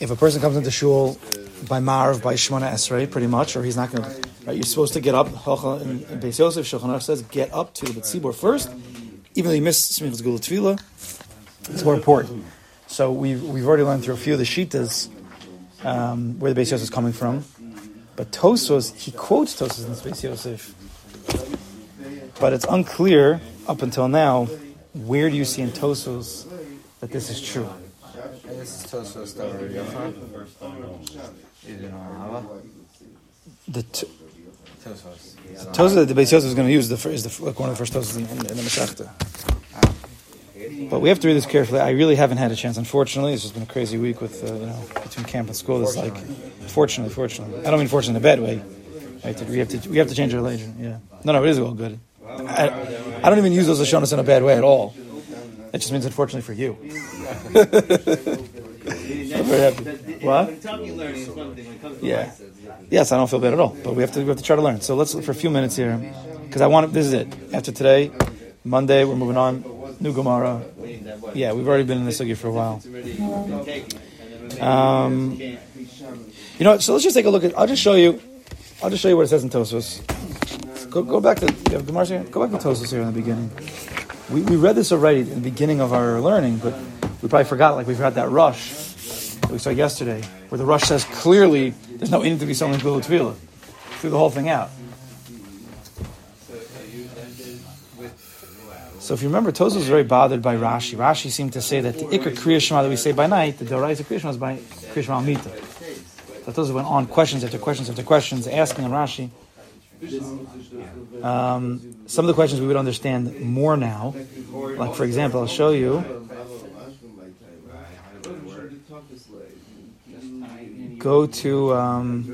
if a person comes into shul by Marv, by Shemona Esrei, pretty much, or he's not going to, right, you're supposed to get up, in, in Beis Yosef, Shulchan says, get up to the Tzibor first, even though you miss Smichas Gula Tefillah, it's more important. So we've, we've already learned through a few of the Shitas um, where the Beis Yosef is coming from, but Tosos, he quotes Tosos in the Beis Yosef, but it's unclear up until now, where do you see in Tosos that this is true? This is Tosos that we're Yochanan. You don't know The t- Tosos. Tosos that the Beis Yosef is going to use the fir- is the, like one of the first Tosos in, in, in the Masechta. But we have to read this carefully. I really haven't had a chance. Unfortunately, it's just been a crazy week with uh, you know between camp and school. It's like, fortunately, fortunately, I don't mean fortunately in a bad way. Right? We have to we have to change our religion. Yeah. No, no, it is all good. I, I don't even use those Lashonas in a bad way at all. It just means unfortunately for you. I'm very happy. What? Yeah. Yes, I don't feel bad at all. But we have to we have to try to learn. So let's for a few minutes here, because I want this is it. After today, Monday, we're moving on. New Gemara. Yeah, we've already been in this sugya for a while. Um, you know, so let's just take a look at. I'll just show you. I'll just show you what it says in Tosos. Go, go back to you have Gemara here. Go back to Tosos here in the beginning. We, we read this already at the beginning of our learning, but we probably forgot. Like we forgot that Rosh that we saw yesterday, where the Rosh says clearly there's no need to be someone Gula Tvila. Threw the whole thing out. So if you remember, Tosos was very bothered by Rashi. Rashi seemed to say that the Iker Kriya Shema that we say by night, the Doraisa Kriya Shema is by Kriya Shema Mita. So Tosos went on questions after questions after questions, asking Rashi. Um, some of the questions we would understand more now. Like, for example, I'll show you. Go to. Um,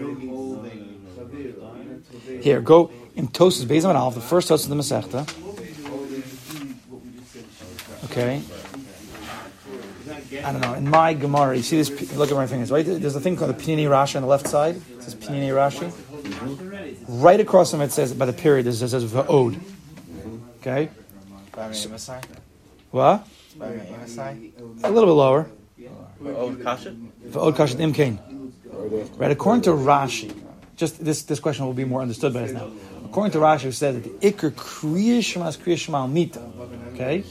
here, go in Tosos, Beis Aleph, the first Tosos of the Masechta. Okay. I don't know. In my Gemara, you see this? Look at my fingers. Right, there's a thing called the Pinini Rashi on the left side. It says Pinini Rashi. Right across from it says by the period. It says Va'od. Okay. Masai? What? A little bit lower. Kasha? Va'od Kashat Imkain. Right. According to Rashi, just this this question will be more understood by us now. According to Rashi, who said that the Iker Kriya Shema is Kriya Shema Mita. Okay.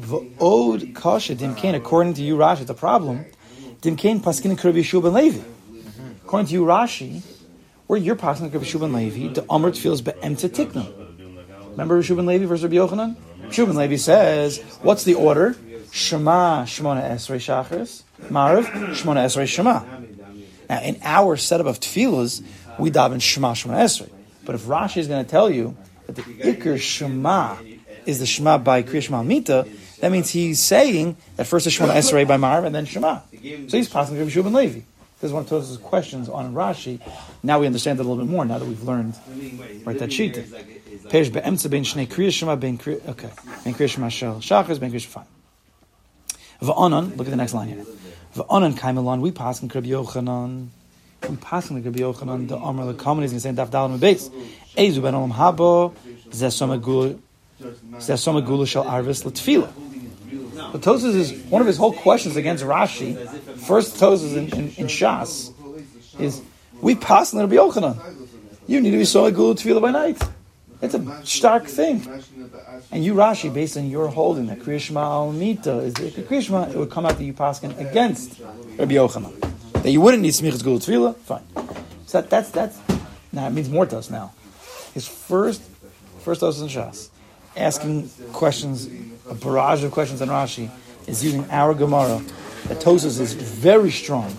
V'od kasha dimkain. According to you, Rashi, it's a problem. Dimkain paskin Rabbi Yeshua ben Levi. According to you, Rashi, where you're passing Yeshua ben Levi, the Amrit feels be'em tikna. Remember Yeshua Levi versus Rabbi Yochanan? Yeshua ben Levi says, what's the order? Shema Shemona Esrei Shachris, Mariv Shemona Esrei Shema. Now, in our setup of tefillas, we daven Shema Shemona Esrei. But if Rashi is going to tell you that the Iker Shema is the Shema by Kriya Shema Mita, that means he's saying that first is Shemona Esrei by Marv and then Shema. So he's passing Rabbi Shub and Levi. This is one of Tos's questions on Rashi. Now we understand it a little bit more. Now that we've learned right that sheet. Peish be'emtza ben shnei Kriya Shema ben. Okay, ben Kriya Shema shel Shachas ben Shema. Va'anan. Look at the next line here. Va'anan kaimelon. We pass in Rabbi Yochanan. We pass in Rabbi Yochanan. The Amar the Kamen is going to say Daf Dalam Beis. Ezu ben Olam Habo. Zeh Somagul. Zeh Somagul shel Arvis L'Tfila. But Tosas is one of his whole questions against Rashi. First Tosas in, in, in Shas is we pass Rabbi Yochanan. You need to be so good to by night. It's a stark thing. And you Rashi, based on your holding that Krishma Almita is the Krishma, it would come out that you pass against Rabbi Yochanan. That you wouldn't need Smichas Gul Tefillah, fine. So that, that's that's now it means more to us now. His first first Tosas in Shas, asking questions a barrage of questions on Rashi is using our Gemara that Tosas is very strong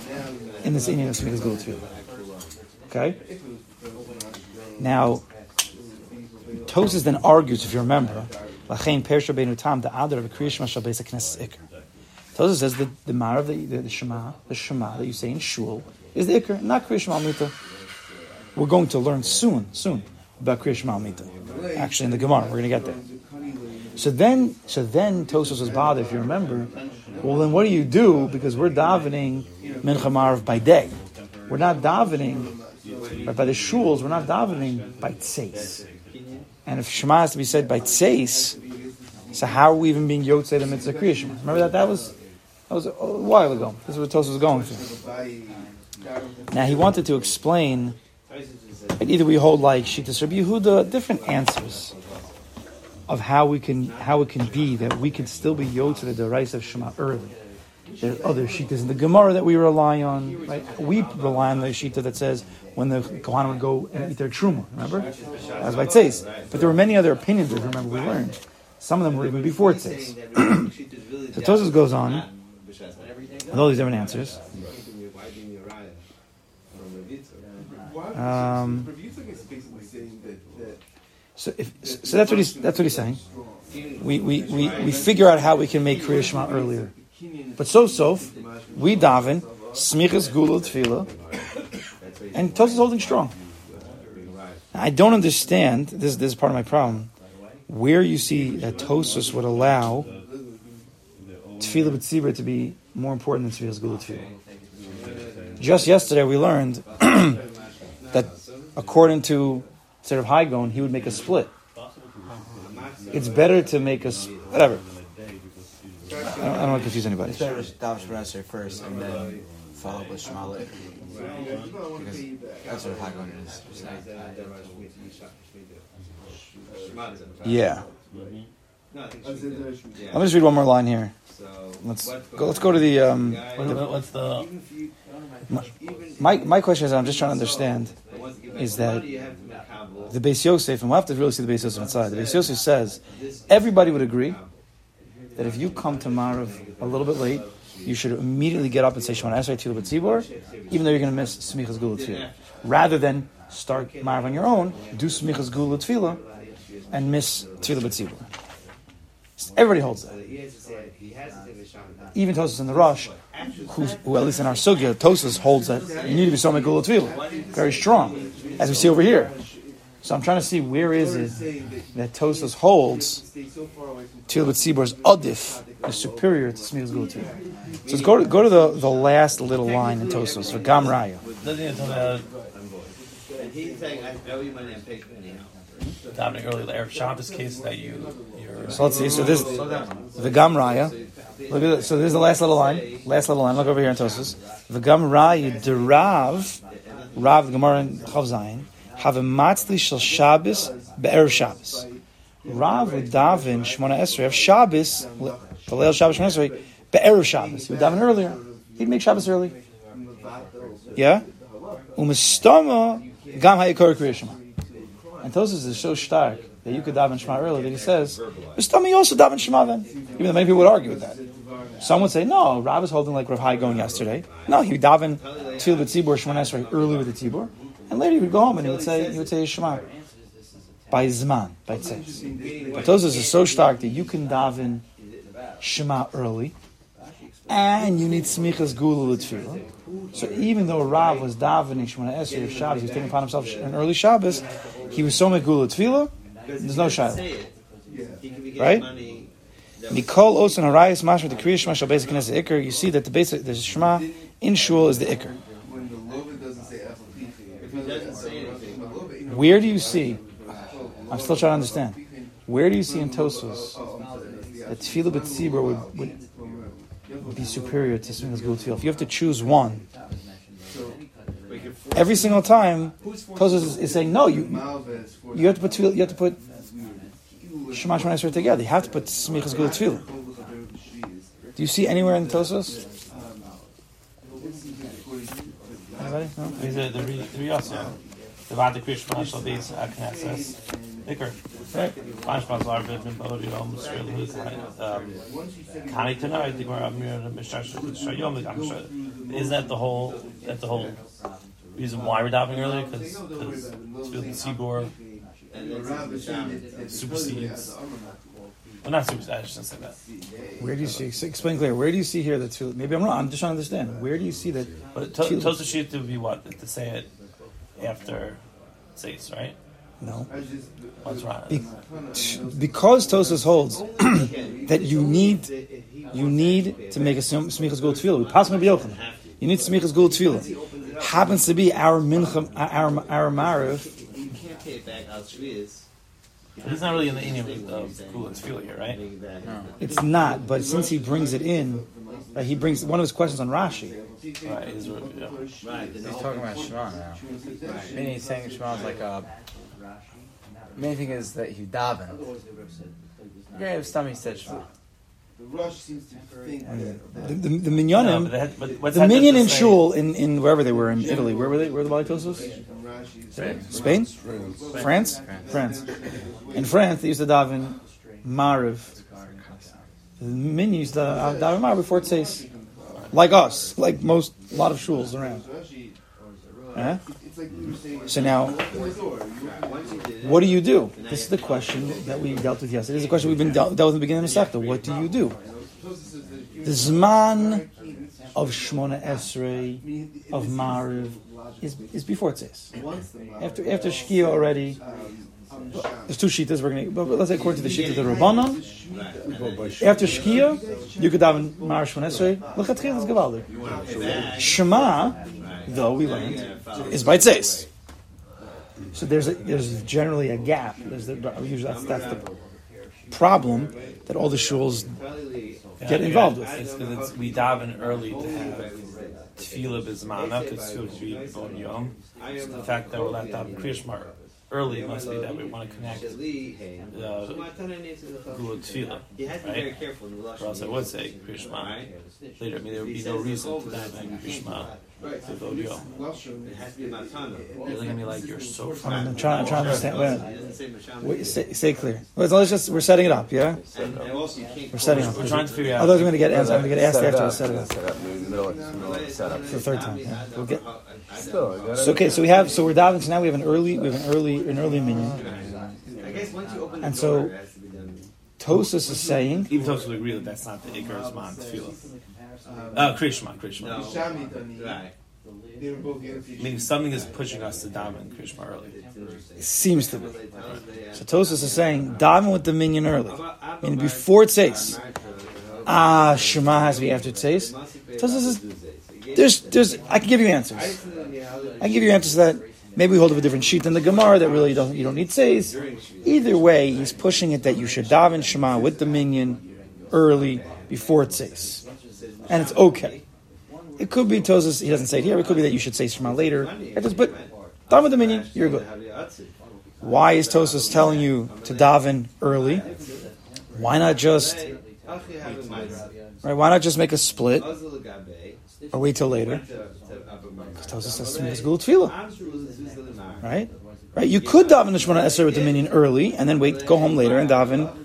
in this inyan of Smichas Gul Tefillah. Okay? Now, Tosas then argues, if you remember, Lachain Persha Beinu Tam, the Adar of Kriyashma Beis Knesses Iker. Tosas says that the Mar of the, the, the Shema, the Shema that you say in Shul, is the Iker, not Kriyashma Almita. We're going to learn soon, soon, about Kriyashma Almita. Actually, in the Gemara, we're going to get there. So then, so then Tosos was bothered. If you remember, well, then what do you do? Because we're davening Mincha Marv by day. We're not davening right, by the shuls. We're not davening by tseis. And if Shema has to be said by tseis, so how are we even being yotzei the mitzvah kriya? Remember that that was That was a, while ago. This is what Tosa was going through. Now he wanted to explain. Either we hold like Shittas Rabbi Yehuda, different answers of how we can how it can be that we can still be to the derais of Shema early. There's other shittas in the Gemara that we rely on. Right? We rely on the shita that says when the Kohanim would go and eat their truma. Remember, as by says. But there were many other opinions. That remember we learned. Some of them were even before it says. so Tosus goes on with all these different answers. Um, so, if, so that's what he's that's what he's saying. We, we, we, we figure out how we can make Kriya Shema earlier. But so so, we daven smichas gula tefillah, and Tosa is holding strong. I don't understand. This this is part of my problem. Where you see that Tosus would allow tefillah b'tzibra to be more important than tefillah gula tefillah. Just yesterday we learned that according to sort of Hai Gaon, he would make a split. It's better to make a s- whatever. I don't, I don't want to confuse anybody. It's better to daven Shema first and then follow up with Shema later. Because that's what Hai Gaon is saying. Yeah. Let me just read one more line here. Let's go. Let's go to the. Um, What- What's the my my question is, I'm just trying to understand, is that the Beis Yosef, and we'll have to really see the Beis Yosef inside. The Beis Yosef says everybody would agree that if you come to Marav a little bit late, you should immediately get up and say Shemona Esrei Tefillah B'Tzibor, even though you're going to miss Smichas Gula Tefillah, rather than start Marav on your own, do Smichas Gula Tefillah, and miss Tefillah B'Tzibor. Everybody holds that. Even Tosus in the Rosh, who's, who at least in our sugya, Tosus holds that you need to be so Gula Tefillah, very strong, as we see over here. So I'm trying to see where is it that Tosus holds Tefillah B'Tzibor's Adif is superior to Smichas Gula Tefillah. So let's go to, go to the, the last little line in Tosus for Gam Raya. doesn't it tell that He's saying, I owe you money and pay anyhow. davening early, the Erev Shabbos case that you you're So let's see. So this the Gam Raya. Look at this. So this is the last little line. Last little line. Look over here in Tosus. The Gam Raya derav Rav Gemara in Chav Zayin have a matzli shel Shabbos be'erev Shabbos. Rav would daven Shmona Esrei of Shabbos the Leil Shabbos Shmona Esrei be'erev Shabbos. He would daven earlier. He'd make Shabbos early. Yeah. Umestama gam ha'ikor kriya Shema. And Tosus is so stark that you could daven Shema early that he says, Mistami also daven Shema then. Even though many people would argue with that. Some would say, no, Rav is holding like Rav Hai Gaon yesterday. No, he would daven Tefillah B'Tzibor Shema Esrei early with the Tzibor. And later he would go home and he would say, he would say Shema. By Zman, by Tzitz. But those is so stark that you can daven Shema early. And you need Smichas Gula L'Tfilah. So even though Rav was davening Shemona Esrei of Shabbos, he was taking upon himself an early Shabbos, he was so megula tefillah. There's no shadow. Right? Mikol Osan Harayas Mashma the Kriya Shema Shal Basic Knesset Iker. You see that the basic the Shema in Shul is the Iker. Where do you see? I'm still trying to understand. Where do you see in Tosos that Tefillah B'Tzibur would, would, would be superior to Smichas Gula Tefillah? If you have to choose one, every single time Tosos is, is saying no. You you have to put tefillah, you have to put Shema Shema Esrei together. You have to put Smichas Gula Tefillah. Do you see anywhere in Tosos? Anybody? No. These are the three three also. The Vada Krish Financial Base Knesses. Iker. Right. Manchmal war wird mit Bodi um really was um kann the Gemara mir the Mishash Shayom I'm is that the whole that the whole reason why we're davening earlier because because the Seaboard supersedes well not supersedes I shouldn't say that Where do you see? Explain clear. Where do you see here that tefillah? Maybe I'm wrong. I'm just trying to understand. Where do you see that? but to- Tosa Sheet to be what to say it after Seis right No. what's wrong Be- because Tosos holds that you need you need to make a sm- smichas gul tefillah. We pass maybe Yochanan. You need smichas gul tefillah. Happens to be our mincha, our our mariv You can't pay it back out Shviz. He's not really in the inyan of Kula Tefillah here, right? It's not, but since he brings it in, right, he brings one of his questions on Rashi. Right, he's, yeah. Right. He's talking about Shema now. Meaning he's saying Shema is like a. Main thing is that he daven. Yeah, if Stami said Shema. The Rosh seems to think that. The, the, the No, but that- but what's the that minyan in say- shul in, in wherever they were in Italy. Where were they? Where were the Bali Tosos? From Rashi's- Spain, Spain. France, France. In France, they used to daven mariv. The minyan used to daven mariv before it says, like us, like most a lot of shuls around. Rashi, Huh? It's like you were saying. So now, open the door. You- Once you did it, what do you do? This is the question that we dealt with yesterday. This is the question we've been dealt, dealt with in the beginning of the Sekta. What do you do? Tosfos says The Zman of Shmona Esrei, of Mariv, is, is before it says. Once the Ma'ariv, After after Shkia already, um, there's two shitas. We're gonna, but let's say according to the shita of the Rabbanon, after Shkia, you could daven Mariv Shmona Esrei. Look at Tchilas Gavaldik. You want to pay back. Shema, Right. Though we Yeah, learned, is by says. So there's a, there's generally a gap. There's the, usually that's, that's the problem that all the shuls get involved with. It's because it's, we daven early to have tefillah bismana, because tefillah should be bon yom. So the fact that we're allowed to have kriyashma early must be that we want to connect uh, gula tefillah. You to be very Right? careful in the Or else I would say kriyashma later. I mean, there would be no reason to daven kriyashma Right. to bon yom. Welsham. It has to be matana. You're looking at me like you're so I'm, far. I'm trying, I'm trying to understand. Wait, a minute. It doesn't say mashama. wait, say, say clear. Let's, let's just we're setting it up, yeah. And, and also you can't. We're setting up. We're trying to figure out. Oh, Otherwise, I'm going to get asked. I'm going to get asked after I set it up Set up. Middle of, middle of setup. for the third time. Yeah. We'll get. Still, I got So okay, so we have so we're diving. So now we have an early, we have an early, an early minion. I guess once you open the And so- it has to be done. Tosus is saying Even Tosus would agree that that's not the Iker Zman tefillah. Uh, kriyashma, kriyashma. No. Right. They were both. Meaning something is pushing us to daven kriyashma early. It seems to be. They tell us they, uh, So Tosus is saying daven with the minion early. Abba- Abba Meaning before it says uh, ah Shema has to be after it says. Is there's there's I can give you answers. I can give you answers that. Maybe we hold up a different sheet than the Gemara that really doesn't you don't need says. Either way, he's pushing it that you should daven Shema with the minion early before it says, and it's okay. It could be Tosus. He doesn't say it here. It could be that you should say Shema later. Just- But the minion, you're good. Why is Tosus telling you to daven early? Why not just right? Why not just make a split or wait till later? Tosus says it's good tefillah, right? Right? You could daven the Shemona Esrei with the minion early and then wait, go home later and daven,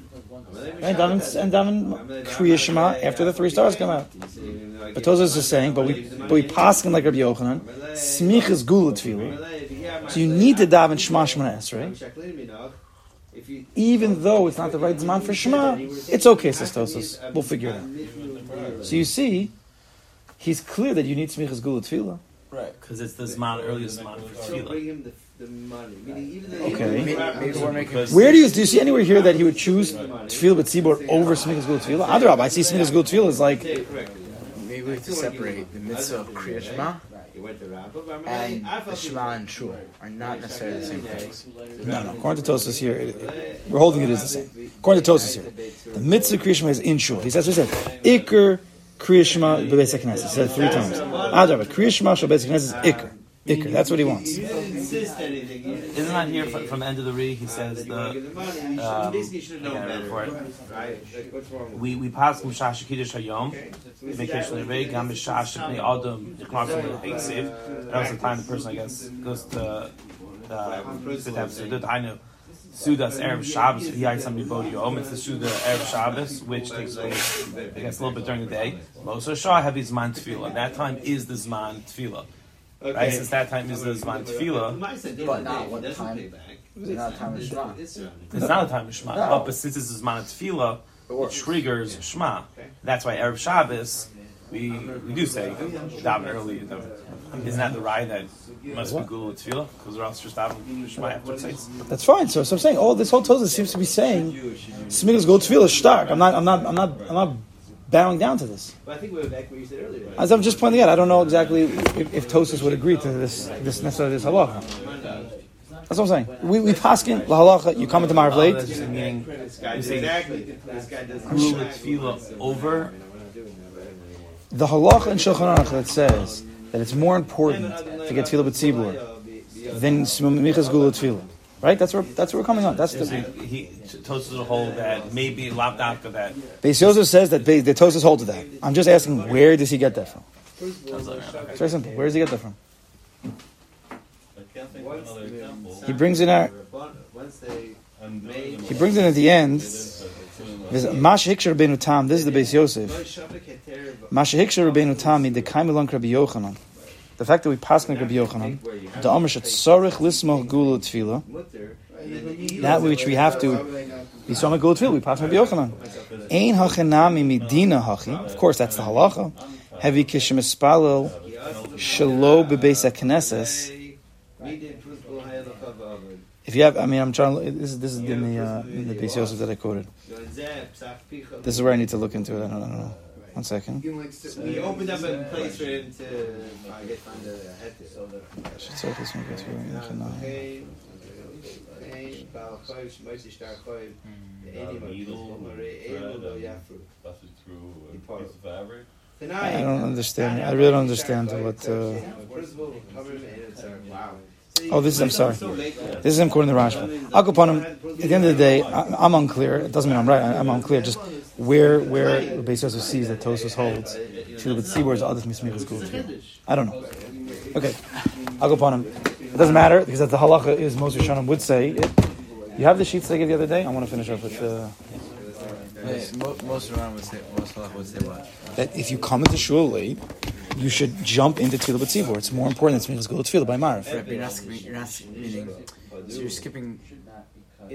right? Daven and daven Kriya Shema after the three stars come out. But Tosus is saying, but we but we paskin like Rabbi Yochanan, smich is gula tefillah. So you need to daven Shema Shemona Esrei, even though it's not the right zman for Shema. It's okay, says Tosus. We'll figure it out. So you see, he's clear that you need smichas gula tefillah. Right. Because it's the Zman, earliest Zman for So tefillah. bring him the, the money. Meaning even though Okay. Maybe, maybe we're making. Because Where do you do you see anywhere here that he would choose tefillah with tzibor over smichas gula tefillah? Adrab, I see smichas gula tefillah is like Maybe we have to separate the mitzvah of Kriya Shema he went to Rabbah, but and the Shema and Shul are not necessarily the same things. no, no. According to Tosus here, it- it- we're holding it as the same. According to Tosus here, the mitzvah of kriyashma is in shul. He says, he said, ikr kriyashma b'beis hakneses. He said it three times. Adrab, kriyashma shal beis hakneses is ikr. Ikr. That's what he wants. insist anything. Isn't that here from, from the end of the re? He says You wanna the give the money, you should- um, basically you should have I known gotta better. report. Right? Like, what's wrong with we we pass from Shasha Kiddush Hayom. Vacation Levei, Gam Shasha Bnei Adam, Yikmar from the Heiksiv. That was the time the person, I guess, goes to uh, sit down to do I know. Sudas Erev Shabbos, V'yaytzam Yibod Yom. It's the Suda Erev Shabbos, which takes place, I guess, a little bit during the day. Mosa Shah have his Zman Tefillah. That time is the Zman Tefillah. Right? Since that time is the Zman Tefillah, But not what time. It's not a time of Shema. it's not a time of Shema. But, but since it's the Zman Tefillah, it triggers Shema. That's why Arab Shabbos, we, we do say daven early. Isn't that the ride that must be Gula Tefillah? Because we're else just daven Shema after it says. That's fine. So, so I'm saying, all this whole Tosus seems to be saying smichas gula tefillah is stark. I'm not, I'm not, I'm not, I'm not bowing down to this. But I think we're back where you said earlier. Right? As I'm just pointing out, I don't know exactly if, if Tosus would agree to this, this necessarily this halacha. That's what I'm saying. We we paskin lahalacha. You come into Marav Oh, late. that's meaning You say- exactly. This guy doesn't. tefillah over. The halacha in Shulchan Aruch that says that it's more important to get tefillah b'tzibur than smichas gula tefillah. Right? That's where that's where we're coming on. That's the he Tosus will hold that maybe lopped after that. Beis Yosef says that the Tosas hold to that. I'm just asking where does he get that from? It's very simple. Where does he get that from? He brings it out. Once they made. He brings it at the end. Rabbeinu Tam. This is the Beis Yosef. Mash Rabbeinu Tam. The Kaimelon Rabbi Yochanan. The fact that we pass Rabbi Yochanan. The Amr Shat Sorich Lismach Gula Tefillah. That which we have to. Saw my Gula Tefillah. We pass Rabbi Yochanan. Ein hachenami midina hachi. Of course, that's the halacha. Heavy kishim espalel shalo bebeis hakneses. If you have, I mean, I'm trying. to This is this is in the uh, in the Beis Yosef that I quoted. This is where I need to look into it. I don't, I don't know. One second. We opened up a place for him to uh, get find a head to. Should start this one, go through it. Okay, no. I don't understand. I really don't understand what. Uh, oh, this is. I'm sorry. This is him quoting the Rashba. I'll go upon him. At the end of the day, I, I'm unclear. It doesn't mean I'm right. I, I'm unclear. Just where where the Beis Yosef sees that Tosos holds the see where's others mismichas too. I don't know. Okay, I'll go upon him. It doesn't matter because that the halacha is most Rishonim would say. It, you have the sheets they gave the other day. I want to finish up with uh, Wait, most around would say most halach would say what? that if you come into shul late, you should jump into tefillah b'tzibur. It's more important than smichas gul tefillah by marv. Right, but you're not. You're not meaning. So you're skipping.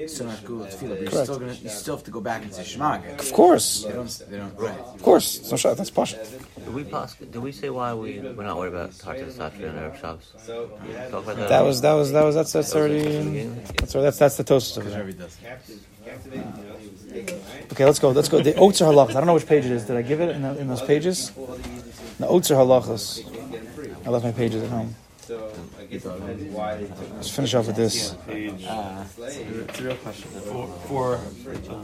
So not gula tefillah, but you're Correct. still gonna. You still have to go back and say shema again. Of course, They don't. They don't. Right. of course. It's no shot. That's pasha. Did we pass, did we say why we we're not worried about Tartar Satri and Arab shops? Talk about that. That was that was that was that's that's already that's that's that's the toast over there. Every does. Okay, let's go. Let's go. The Otzer halachas. I don't know which page it is. Did I give it in, the, in those pages? The Otzer halachas. I left my pages at home. Let's finish off with this. Page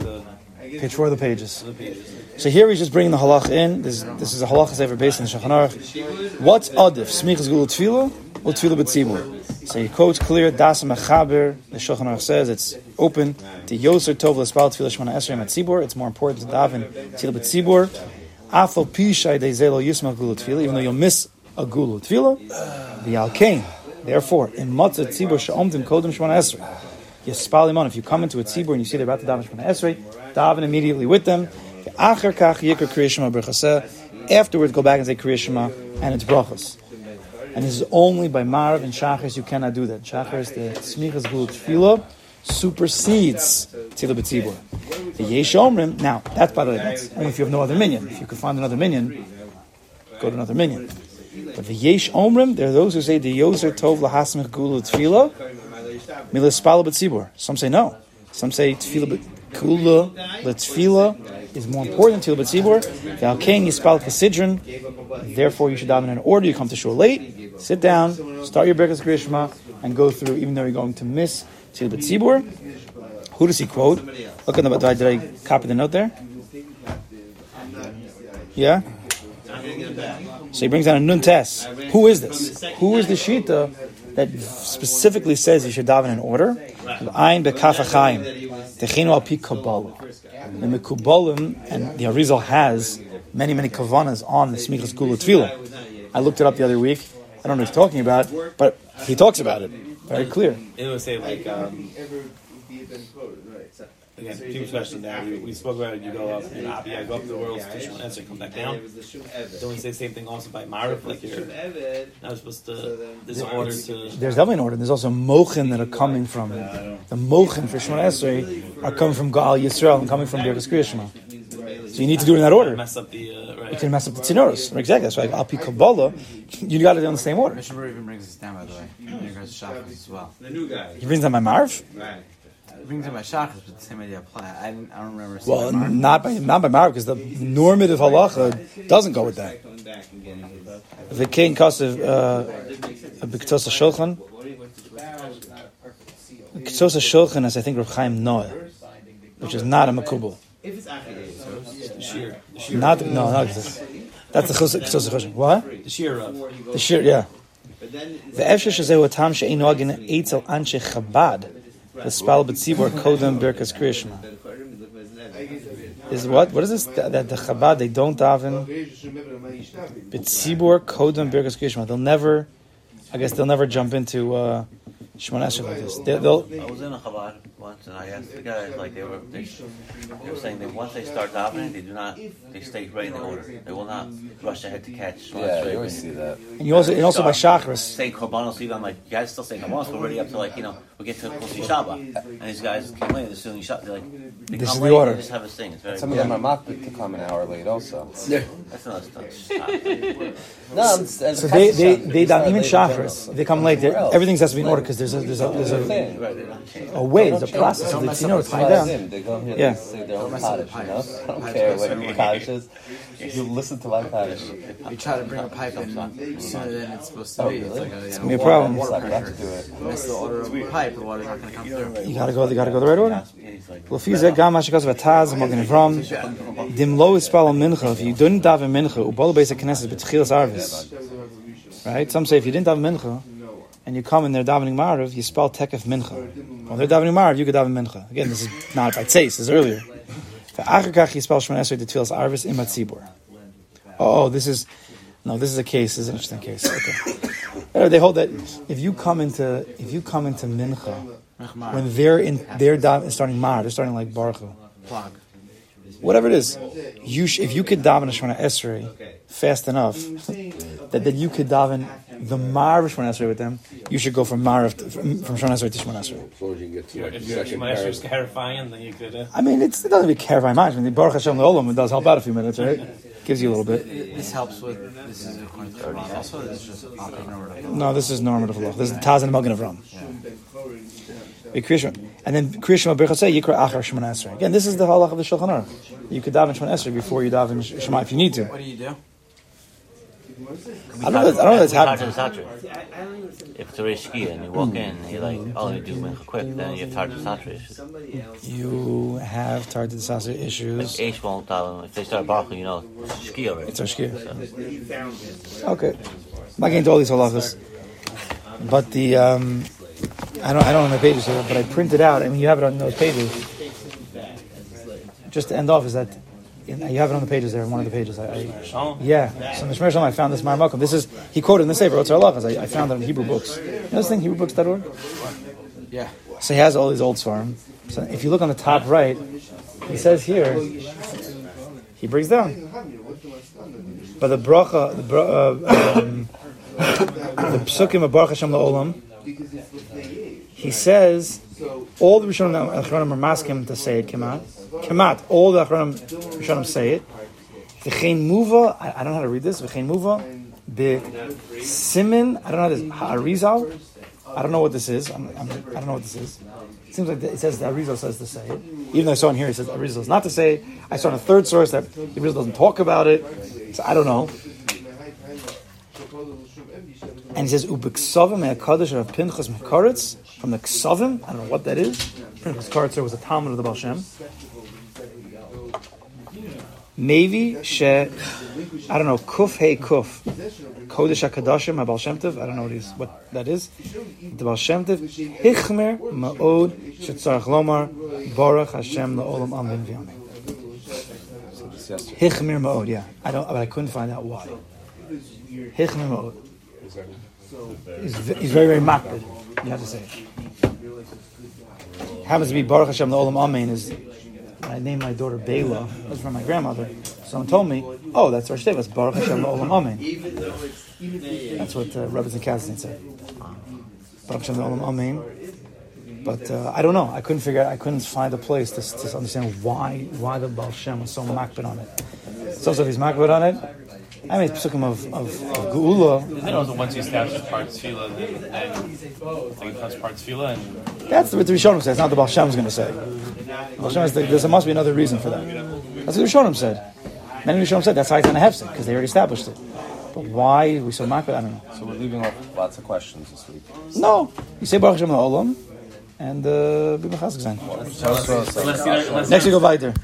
the, Page four of the pages. So here he's just bringing the halach in. This, this is a halach ever based in the Shulchan. What's adif? Smichas gula tefillah or tefillah b'tzibur? So he quotes clear das mechaber. The Shulchan says it's open to yoser tov l'spal tefillah shmona esrei tzibur. It's more important to daven tefillah b'tzibur. Afal pishay de zelo yismach gula tefillah. Even though you'll miss a gula tefillah, the alkain. Therefore, in matzah tzibur she'omdim kodim shmona esrei. Yispal iman. If you come into a tzibur and you see they're about to daven shmona esrei, daven immediately with them. Kach shema brachaseh. Afterwards, go back and say Kriyashima, and it's brachas. And this is only by Marav and Shachris you cannot do that. Shachris, the Smichas Gul Tefillah, supersedes Tefillah B'tzibur. The Yesh Omrim, now, that's by the way, that's only if you have no other minion. If you can find another minion, go to another minion. But the Yesh Omrim, there are those who say the Yoser Tov Lahasmich Gul Tefillah, Milas Spala B'tzibur. Some say no. Some say Tefillah Kula L'Tefillah is more important than Tefillah B'tzibur. The Alkain Yispal Kasidron, Therefore, you should daven in order. You come to shul late, sit down, start your Birkas Krishma, and go through, even though you're going to miss Tzil B'tzibur. Who does he quote? Look at the, did I, did I copy the note there? Yeah? So he brings down a nun test. Who is this? Who is the Shita that specifically says you should daven in order? Ein bekaf achayim. Techinu al pi kabbalah. The Mekubalim and the Arizal has many, many kavanas on the Smichas Gula Tefillah. I looked it up the other week. I don't know what he's talking about, but he talks about it. Very clear. It would say like, um, again, people especially now, we, we spoke about it, you go up, you know, yeah, go up the world's Tishma and come back down. Don't we say the same thing also by Marif, like you're not supposed to, there's an order to, There's definitely an order. There's also mochin that are coming from the mochin for Shemon Esrei are coming from Gaal Yisrael and coming from Birkas Kriyashma. So you need to do it in that order. mess up the, uh, You can mess up the tzinoros. Exactly. That's why Al Pi Kabbalah, you got to do it in the same order. Mishnah even brings this down, by the way. In regards as well. The new guy. He brings down my Marv. Right. Brings in my shachas, but the same idea apply. I, I don't remember. Well, not by not by Marv, because the normative halacha doesn't go with that. The king causes a b'ktos shulchan, b'ktos shulchan is I think Reb Chaim Naeh, which is not a makubal. If it's Not no, not this. That's the ksos shulchan. What? The shear of the shear, yeah. The Efshe is a tam she'ein ogin eitzel anshe chabad the spal b'tzibor kodem birkas kriyashma. Is what? What is this that, that the Chabad they don't daven b'tzibor kodem birkas kriyashma? They'll never, I guess they'll never jump into. Uh, Shemon Esrei like this. They, they'll, I was in a Chabad once, and I asked the guys, like they were, they, they were saying that once they start davening, they do not, they stay right in the order. They will not rush ahead to catch. Shema Yeah, Esrei. you always see that. and you also and also by Shachris. Say Korbanos Eva, I'm like, you guys still saying Korbanos, we're already up to like, you know, we get to Kosi Shabbat. And these guys came late, they're still Shabbat. They're like, they this is the order. Just have a thing. It's very Some of them are mocked to come an hour late also. That's not No, So a they, they, they it's not don't even late They come late. Everything has to be in order because there's a there's a there's a, a way, there's a process. Don't you know it's high down. Yeah. they you don't care what your Kaddish is. You listen to my Kaddish. You try to bring a pipe in sooner than it's supposed to oh, be. It's you gonna be a problem. To do it. You gotta go. You gotta go the right order. Well, if he's זה גם מה שכתוב בתז, מגן אברהם, dim lo יספל על מנחה, if you didn't daven mincha, ובוא לבית הכנסת בתחילת ערבס. Right? Some say if you didn't daven mincha, and you come and they're davening marav, you spell tekef mincha. When they're davening marav, you could daven mincha. Again, this is not by tzeis, this is earlier. ואחר כך you spell shmon esrei לתפילת ערבס עם הציבור. Oh, this is, no, this is a case, this is an interesting case. Okay. Uh, They hold that if you come into, if you come into mincha, when they're in, they're dav- starting mar, they're starting like baruch Plug. whatever it is, you sh- if you could daven a Shemona Esrei fast enough, that, that you could daven the Mar of Shemona Esrei with them, you should go from Mar of, from, from Shemona Esrei to Shemona Esrei. As long as you get to like If the you're Esrei is paragraph. clarifying, then you could. Uh, I mean, it's, it doesn't be care very much. I mean, Baruch Hashem Olam, it does help out a few minutes, right? Gives you a little bit. This helps with, this is according to Quran also, this is just not taking the No, this is normative law. This is Taz and Magen Avram. And then Kriyashma Bercha say Yikra Achar Shemona Esrei. Again, this is the halach of the Shulchan Aruch. You could daven Shemona Esrei before you daven Shema if you need to. What do you do? I don't know. That, I don't know that's Talk happening. to the Satra. If it's a Rish and you walk in you're like, oh, you do Mincha quick, then you have Tartar Satra issues. You have Tartar Sasa issues. H won't tell them. If they start barking, you know, it's Shkia already. It's our shkia. Okay. I'm not getting into all these halachas. But the, um, I don't, I don't have my pages here, but I printed out, I mean, you have it on those pages. Just to end off, is that, you have it on the pages there, one of the pages. I, I, yeah. So in the Shalom, I found this Marmakum. This is, he quoted in the Sefer, Otzar Halachas. I, I found it in Hebrew books. You know this thing, HebrewBooks.org? Yeah. So he has all these old svarim. So if you look on the top right, he says here, he brings down. But the bracha, the, bra, uh, um, the psukim of Baruch Hashem La'olam, he says, all the Rishonim and Achronim are masking to say it, Kemat. Kemat, all the Achronim Rishonim say it. V'chein muva, I, I don't know how to read this, v'chein muva, be simin, I don't know how this, ha'arizal, I don't know what this is. I'm, I'm, I don't know what this is. It seems like it says that Arizal says to say it. Even though I saw in here, he says Arizal is not to say it. I saw in a third source that Arizal doesn't talk about it. So I don't know. And he says Ubiksavim Me'akadosh of Pinchas Mekaretz from the Ksavim. I don't know what that is. Pinchas Karetzer was a Talmud of the Baal Shem. Maybe she, I don't know, Kuf Hey Kuf. Kodesh HaKadoshim, HaBaal Shem Tov, I don't know what, is, what that is. The Baal Shem Tov, Hichmer Ma'od Shetzarach Lomar, Baruch Hashem La'olam Amen V'Amen. Hichmer Ma'od, yeah. I don't, but I couldn't find out why. Hichmer Ma'od. He's, ve- he's very, very makbid. You have to say it. Happens to be Baruch Hashem La'olam Amen is, I named my daughter Bela, that was from my grandmother. Someone told me, oh, that's our Shteva, it's Baruch Hashem La'olam Amen. That's what uh, Rebbe Kasdan said. Baruch Hashem Olam Amen. But uh, I don't know. I couldn't figure. out I couldn't find a place to, to understand why why the Baal Shem was so makbid on it. So, so if he's makbid on it, I mean, it's psukim of, of, of Geula. Isn't it also once you establish part tefillah, and like it becomes part tefillah, and That's what the Rishonim said. It's not the Baal Shem's going to say. Baal Shem is the, there must be another reason for that. That's what the Rishonim said. Many Rishonim said that's how it's going to have because they already established it. But why are we so makbid? I don't know. So we're leaving off lots of questions this week. No, you say Baruch Hashem Olam, and uh, unless, Next we go weiter.